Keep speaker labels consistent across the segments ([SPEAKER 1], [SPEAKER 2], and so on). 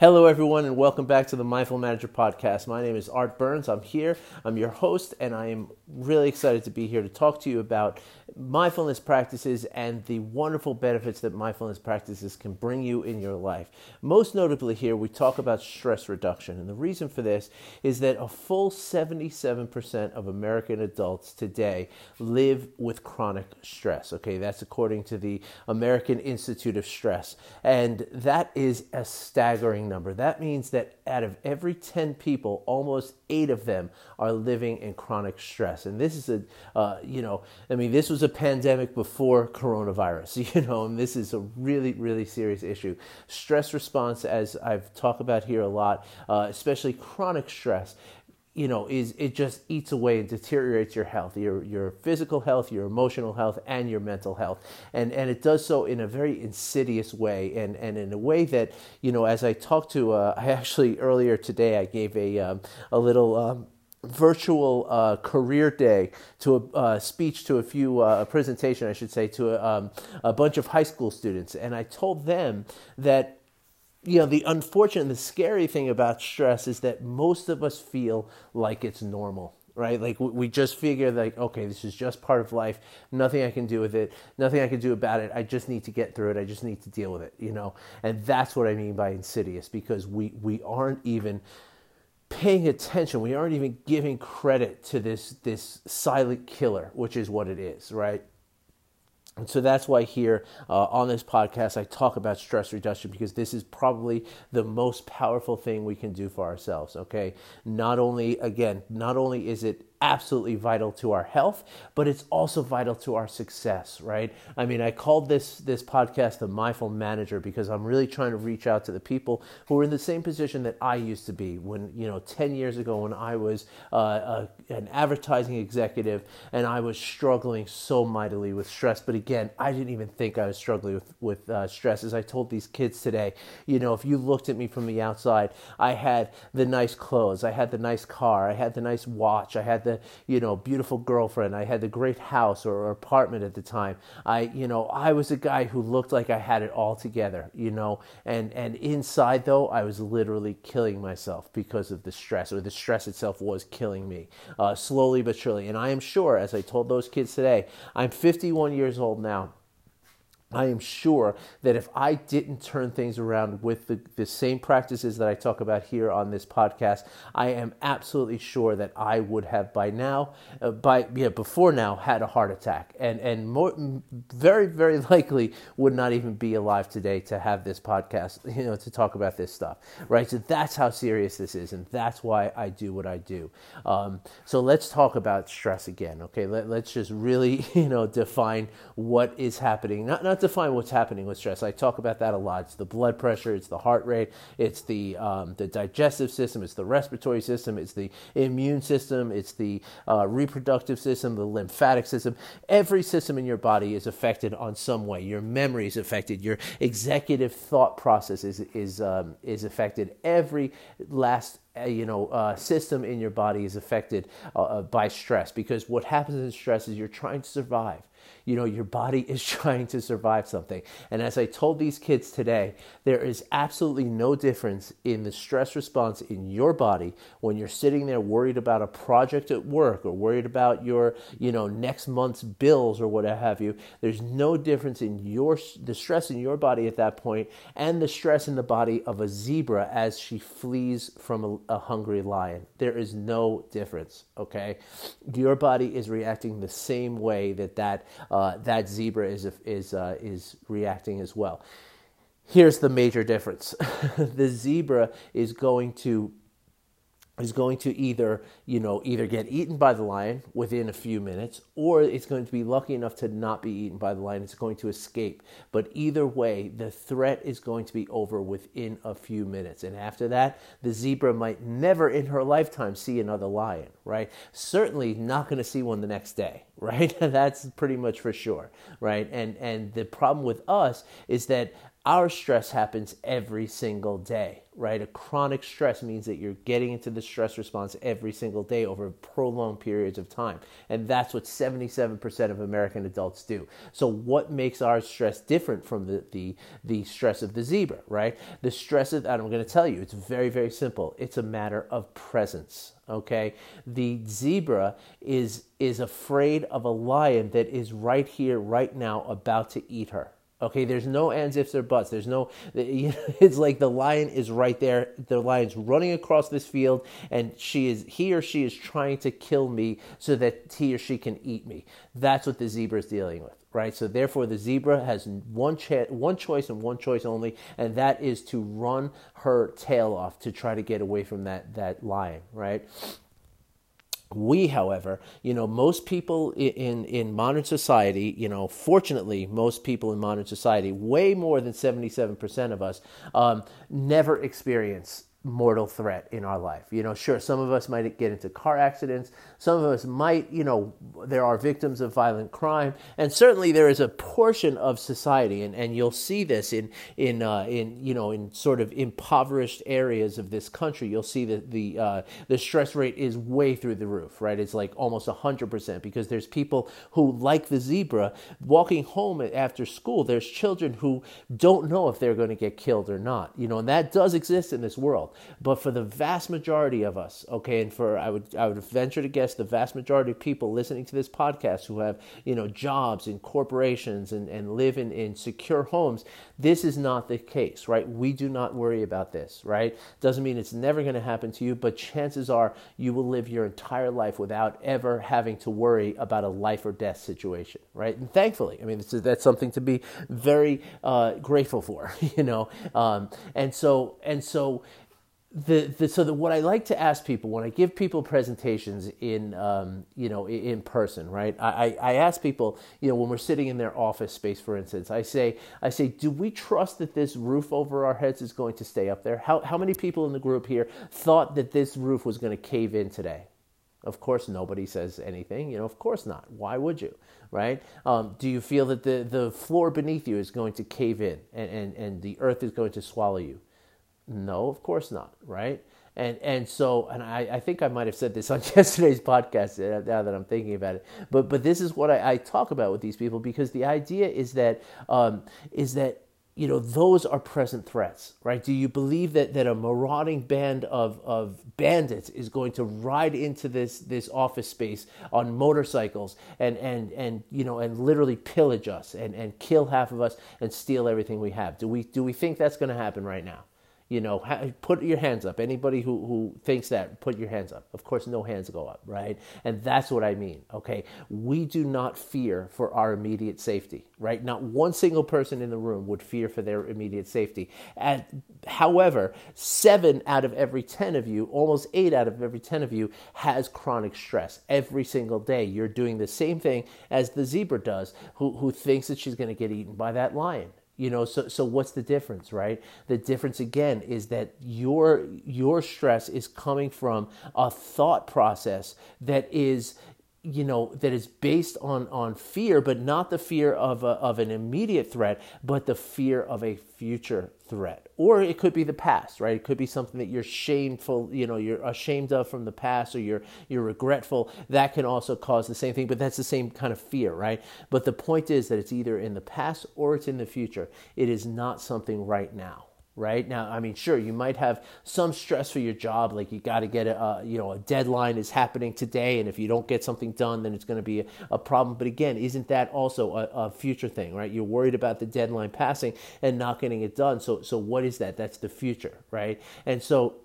[SPEAKER 1] Hello, everyone, and welcome back to the Mindful Manager Podcast. My name is Art Burns. I'm here, I'm your host, and I am really excited to be here to talk to you about mindfulness practices and the wonderful benefits that mindfulness practices can bring you in your life. Most notably, here we talk about stress reduction. And the reason for this is that a full 77% of American adults today live with chronic stress. Okay, that's according to the American Institute of Stress. And that is a staggering number. That means that out of every 10 people, almost eight of them are living in chronic stress. And this is a, uh, you know, I mean, this was a pandemic before coronavirus, you know, and this is a really, really serious issue. Stress response, as I've talked about here a lot, uh, especially chronic stress, you know, is it just eats away and deteriorates your health, your your physical health, your emotional health, and your mental health, and and it does so in a very insidious way, and and in a way that you know, as I talked to, uh, I actually earlier today I gave a um, a little. Um, virtual uh, career day to a uh, speech to a few uh, a presentation I should say to a, um, a bunch of high school students and I told them that you know the unfortunate the scary thing about stress is that most of us feel like it's normal right? Like we just figure like okay this is just part of life. Nothing i can do with it. Nothing i can do about it. I just need to get through it. I just need to deal with it you know? And that's what i mean by insidious because we we aren't even paying attention. We aren't even giving credit to this this silent killer, which is what it is, right? And so that's why here uh, on this podcast, I talk about stress reduction because this is probably the most powerful thing we can do for ourselves. Okay. Not only, again, not only is it absolutely vital to our health, but it's also vital to our success, right? I mean, I called this this podcast the Mindful Manager because I'm really trying to reach out to the people who are in the same position that I used to be when, you know, 10 years ago when I was uh, a, an advertising executive and I was struggling so mightily with stress. But again, I didn't even think I was struggling with, with uh, stress. As I told these kids today, you know, if you looked at me from the outside, I had the nice clothes, I had the nice car, I had the nice watch, I had the you know beautiful girlfriend. I had the great house or, or apartment at the time. I you know I was a guy who looked like I had it all together. You know, and and inside though I was literally killing myself because of the stress, or the stress itself was killing me uh, slowly but surely. And I am sure, as I told those kids today, I'm 51 years old now. I am sure that if I didn't turn things around with the, the same practices that I talk about here on this podcast, I am absolutely sure that I would have by now, uh, by yeah, before now, had a heart attack, and and more, very very likely would not even be alive today to have this podcast, you know, to talk about this stuff, right? So that's how serious this is, and that's why I do what I do. Um, so let's talk about stress again, okay? Let, let's just really, you know, define what is happening, not not define what's happening with stress. I talk about that a lot. It's the blood pressure, it's the heart rate, it's the um, the digestive system, it's the respiratory system, it's the immune system, it's the uh, reproductive system, the lymphatic system. Every system in your body is affected on some way. Your memory is affected. Your executive thought process is is um, is affected. Every last uh, you know uh, system in your body is affected uh, uh by stress because what happens in stress is you're trying to survive you know, your body is trying to survive something. And as I told these kids today, there is absolutely no difference in the stress response in your body when you're sitting there worried about a project at work or worried about your, you know, next month's bills or what have you. There's no difference in your the stress in your body at that point and the stress in the body of a zebra as she flees from a, a hungry lion. There is no difference, okay? Your body is reacting the same way that that uh, that zebra is is uh, is reacting as well. Here's the major difference: the zebra is going to is going to either you know either get eaten by the lion within a few minutes or it's going to be lucky enough to not be eaten by the lion. It's going to escape. But either way the threat is going to be over within a few minutes. And after that the zebra might never in her lifetime see another lion right? Certainly not going to see one the next day right? That's pretty much for sure right? And and the problem with us is that Our stress happens every single day, right? A chronic stress means that you're getting into the stress response every single day over prolonged periods of time. And that's what 77% of American adults do. So, what makes our stress different from the, the, the stress of the zebra, right? The stress of, and I'm going to tell you, it's very, very simple. It's a matter of presence okay the zebra is is afraid of a lion that is right here right now about to eat her Okay, there's no ands, ifs, or buts. There's no, it's like the lion is right there. The lion's running across this field, and she is, he or she is trying to kill me so that he or she can eat me. That's what the zebra is dealing with, right? So therefore, the zebra has one, cha- one choice and one choice only, and that is to run her tail off to try to get away from that, that lion, right? We, however, you know, most people in, in modern society, you know, fortunately, most people in modern society, way more than 77% of us, um, never experience mortal threat in our life. You know, sure, some of us might get into car accidents, some of us might, you know, there are victims of violent crime, and certainly there is a portion of society, and, and you'll see this in in uh, in you know in sort of impoverished areas of this country. You'll see that the uh, the stress rate is way through the roof, right? It's like almost hundred percent because there's people who, like the zebra, walking home after school. There's children who don't know if they're going to get killed or not, you know, and that does exist in this world. But for the vast majority of us, okay, and for I would I would venture to guess the vast majority of people listening to this podcast who have you know jobs in corporations and, and live in, in secure homes, this is not the case, right? We do not worry about this, right? Doesn't mean it's never going to happen to you, but chances are you will live your entire life without ever having to worry about a life or death situation, right? And thankfully, I mean, is, that's something to be very uh, grateful for, you know. Um, and so and so the, the, so the, what I like to ask people when I give people presentations in um, you know in person, right? I, I ask people you know when we're sitting in their office space, for instance, I say I say, do we trust that this roof over our heads is going to stay up there? How how many people in the group here thought that this roof was going to cave in today? Of course, nobody says anything. You know, of course not. Why would you, right? Um, do you feel that the, the floor beneath you is going to cave in and, and, and the earth is going to swallow you? No, of course not, right? And and so and I, I think I might have said this on yesterday's podcast uh, now that I'm thinking about it. But but this is what I, I talk about with these people because the idea is that um, is that you know those are present threats right do you believe that, that a marauding band of, of bandits is going to ride into this this office space on motorcycles and and and you know and literally pillage us and and kill half of us and steal everything we have do we do we think that's going to happen right now you know, put your hands up. Anybody who, who thinks that, put your hands up. Of course, no hands go up, right? And that's what I mean, okay? We do not fear for our immediate safety, right? Not one single person in the room would fear for their immediate safety. And however, seven out of every 10 of you, almost eight out of every 10 of you, has chronic stress every single day. You're doing the same thing as the zebra does, who, who thinks that she's going to get eaten by that lion you know so so what's the difference right? The difference again is that your your stress is coming from a thought process that is you know that is based on on fear but not the fear of a, of an immediate threat but the fear of a future threat. Or it could be the past right? It could be something that you're shameful you know you're ashamed of from the past or you're you're regretful. That can also cause the same thing but that's the same kind of fear right? But the point is that it's either in the past or it's in the future. It is not something right now right? Now i mean sure you might have some stress for your job like you got to get a you know a deadline is happening today and if you don't get something done then it's going to be a, a, problem. But again isn't that also a, a, future thing right? You're worried about the deadline passing and not getting it done. So so what is that? That's the future right? And so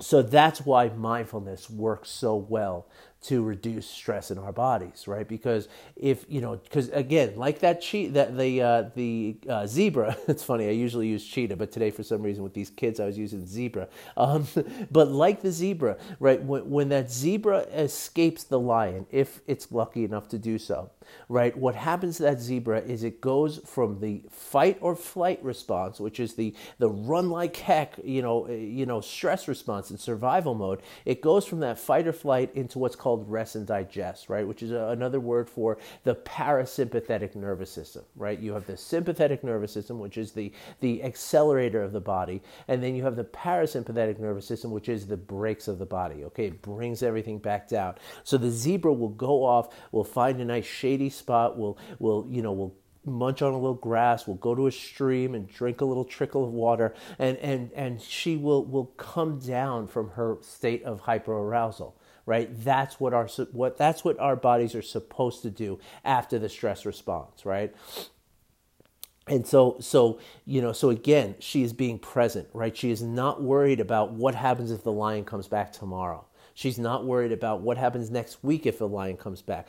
[SPEAKER 1] so that's why mindfulness works so well to reduce stress in our bodies, right? Because if you know, because again, like that cheat, that the uh, the uh, zebra. It's funny. I usually use cheetah, but today for some reason with these kids, I was using zebra. Um, but like the zebra, right? When, when that zebra escapes the lion, if it's lucky enough to do so, right? What happens to that zebra is it goes from the fight or flight response, which is the the run like heck, you know, eh, you know, stress response and survival mode. It goes from that fight or flight into what's called called rest and digest, right? Which is a, another word for the parasympathetic nervous system, right? You have the sympathetic nervous system, which is the, the accelerator of the body, and then you have the parasympathetic nervous system, which is the brakes of the body, okay? It brings everything back down. So the zebra will go off, will find a nice shady spot, will, will you know, we'll munch on a little grass we'll go to a stream and drink a little trickle of water and and and she will will come down from her state of hyperarousal right? That's what our what that's what our bodies are supposed to do after the stress response right? And so so you know so again she is being present right? She is not worried about what happens if the lion comes back tomorrow She's not worried about what happens next week if the lion comes back.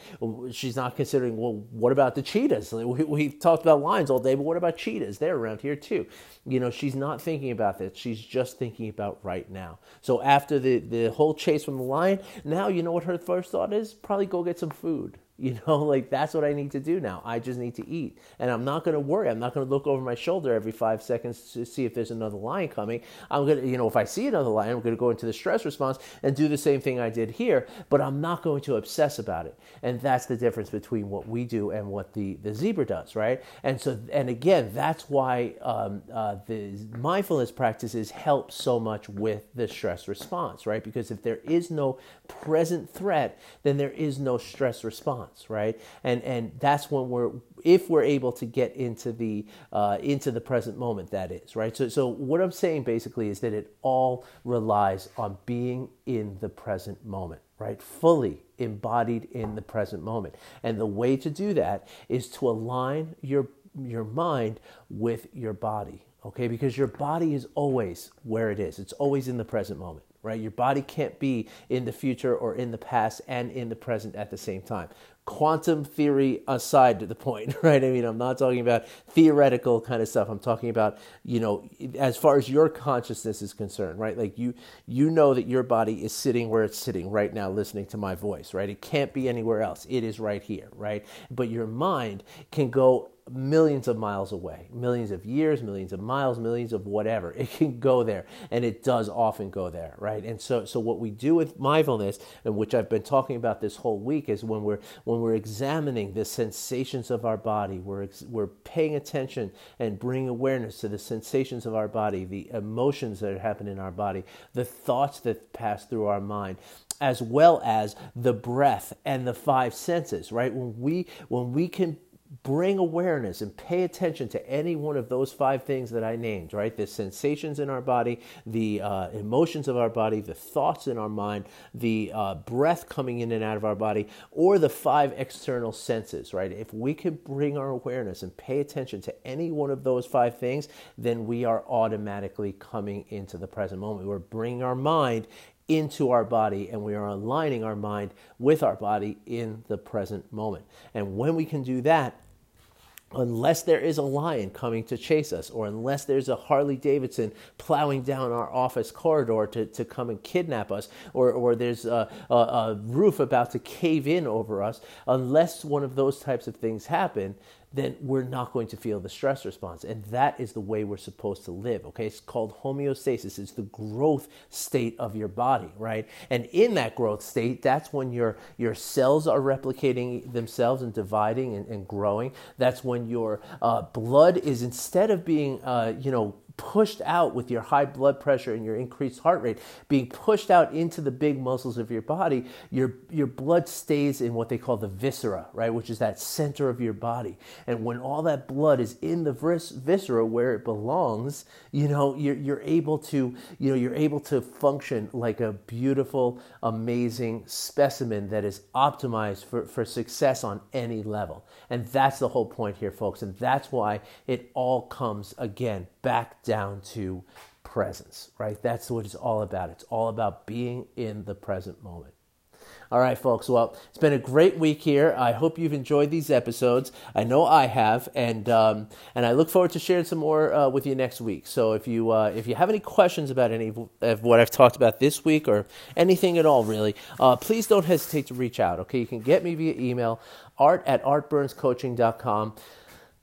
[SPEAKER 1] She's not considering, well, what about the cheetahs? We, have talked about lions all day, but what about cheetahs? They're around here too. You know, she's not thinking about that. She's just thinking about right now. So after the, the whole chase from the lion, now you know what her first thought is? Probably go get some food. You know, like that's what I need to do now. I just need to eat. And I'm not going to worry. I'm not going to look over my shoulder every five seconds to see if there's another lion coming. I'm going to, you know, if I see another lion, I'm going to go into the stress response and do the same thing I did here, but I'm not going to obsess about it. And that's the difference between what we do and what the, the zebra does, right? And so, and again, that's why um, uh, the mindfulness practices help so much with the stress response, right? Because if there is no present threat, then there is no stress response right? And and that's when we're if we're able to get into the uh, into the present moment, that is right. So so what I'm saying basically is that it all relies on being in the present moment, right? Fully embodied in the present moment, and the way to do that is to align your your mind with your body okay because your body is always where it is it's always in the present moment right? Your body can't be in the future or in the past and in the present at the same time. Quantum theory aside to the point, right? I mean, I'm not talking about theoretical kind of stuff. I'm talking about, you know, as far as your consciousness is concerned, right? Like you you know that your body is sitting where it's sitting right now listening to my voice, right? It can't be anywhere else. It is right here, right? But your mind can go millions of miles away, millions of years, millions of miles, millions of whatever. It can go there, and it does often go there, right? And so, so what we do with mindfulness, and which I've been talking about this whole week, is when we're when we're examining the sensations of our body, we're we're paying attention and bringing awareness to the sensations of our body, the emotions that happen in our body, the thoughts that pass through our mind as well as the breath and the five senses right? When we when we can bring awareness and pay attention to any one of those five things that I named, right? The sensations in our body, the uh, emotions of our body, the thoughts in our mind, the uh, breath coming in and out of our body, or the five external senses, right? If we can bring our awareness and pay attention to any one of those five things, then we are automatically coming into the present moment. We're bringing our mind into our body and we are aligning our mind with our body in the present moment. And when we can do that, unless there is a lion coming to chase us, or unless there's a Harley Davidson plowing down our office corridor to, to come and kidnap us, or, or there's a, a, a roof about to cave in over us, unless one of those types of things happen, then we're not going to feel the stress response. And that is the way we're supposed to live. Okay. It's called homeostasis. It's the growth state of your body, right? And in that growth state, that's when your, your cells are replicating themselves and dividing and, and growing. That's when your uh, blood is instead of being, uh, you know, pushed out with your high blood pressure and your increased heart rate, being pushed out into the big muscles of your body, your, your blood stays in what they call the viscera, right? Which is that center of your body. And when all that blood is in the vis- viscera where it belongs, you know, you're, you're able to, you know, you're able to function like a beautiful, amazing specimen that is optimized for, for success on any level. And that's the whole point here, folks. And that's why it all comes again back down to presence, right? That's what it's all about. It's all about being in the present moment. All right, folks. Well, it's been a great week here. I hope you've enjoyed these episodes. I know I have, and um, and I look forward to sharing some more uh, with you next week. So if you uh, if you have any questions about any of what I've talked about this week or anything at all, really, uh, please don't hesitate to reach out. Okay, you can get me via email art at artburnscoaching.com.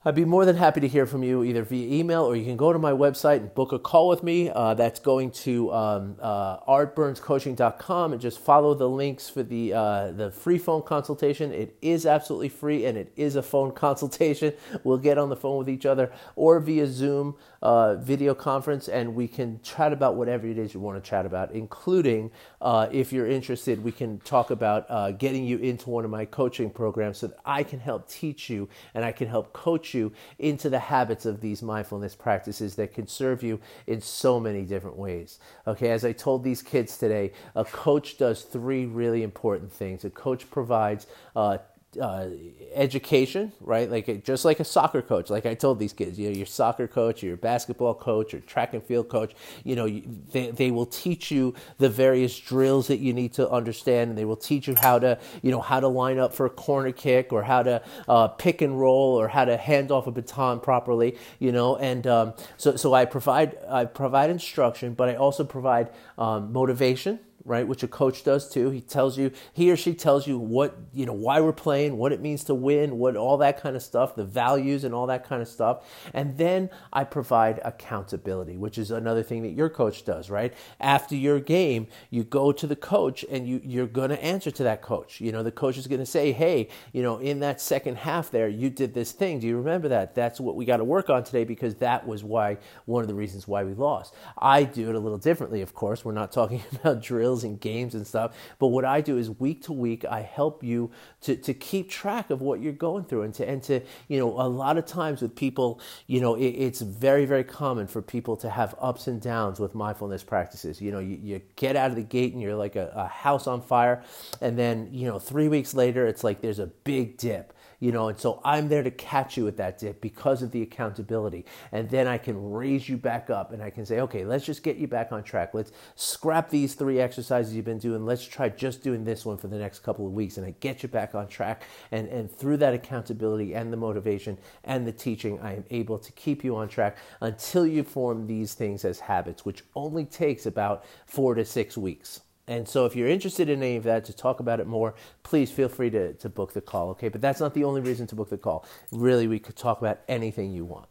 [SPEAKER 1] I'd be more than happy to hear from you either via email or you can go to my website and book a call with me. Uh, that's going to um, uh, artburnscoaching.com and just follow the links for the uh, the free phone consultation. It is absolutely free and it is a phone consultation. We'll get on the phone with each other or via Zoom uh, video conference and we can chat about whatever it is you want to chat about, including uh, if you're interested, we can talk about uh, getting you into one of my coaching programs so that I can help teach you and I can help coach you into the habits of these mindfulness practices that can serve you in so many different ways. Okay, as I told these kids today, a coach does three really important things. A coach provides uh, uh, education, right? Like just like a soccer coach, like I told these kids, you know, your soccer coach, your basketball coach, your track and field coach, you know, they, they will teach you the various drills that you need to understand, and they will teach you how to, you know, how to line up for a corner kick or how to uh, pick and roll or how to hand off a baton properly, you know, and um, so so I provide I provide instruction, but I also provide um, motivation right? Which a coach does too. He tells you, he or she tells you what, you know, why we're playing, what it means to win, what all that kind of stuff, the values and all that kind of stuff. And then I provide accountability, which is another thing that your coach does, right? After your game, you go to the coach and you, you're going to answer to that coach. You know, the coach is going to say, hey, you know, in that second half there, you did this thing. Do you remember that? That's what we got to work on today because that was why, one of the reasons why we lost. I do it a little differently, of course. We're not talking about drills and games and stuff. But what I do is week to week, I help you to, to keep track of what you're going through and to, and to, you know, a lot of times with people, you know, it, it's very, very common for people to have ups and downs with mindfulness practices. You know, you, you get out of the gate and you're like a, a house on fire. And then, you know, three weeks later, it's like there's a big dip you know, and so I'm there to catch you at that dip because of the accountability. And then I can raise you back up and I can say, okay, let's just get you back on track. Let's scrap these three exercises you've been doing. Let's try just doing this one for the next couple of weeks. And I get you back on track. And, and through that accountability and the motivation and the teaching, I am able to keep you on track until you form these things as habits, which only takes about four to six weeks. And so, if you're interested in any of that to talk about it more, please feel free to, to book the call, okay? But that's not the only reason to book the call. Really, we could talk about anything you want.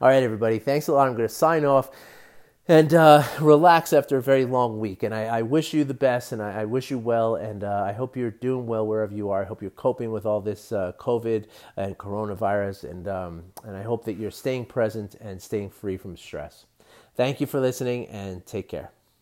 [SPEAKER 1] All right, everybody, thanks a lot. I'm going to sign off and uh, relax after a very long week. And I, I wish you the best and I, I wish you well. And uh, I hope you're doing well wherever you are. I hope you're coping with all this uh, COVID and coronavirus. And, um, and I hope that you're staying present and staying free from stress. Thank you for listening and take care.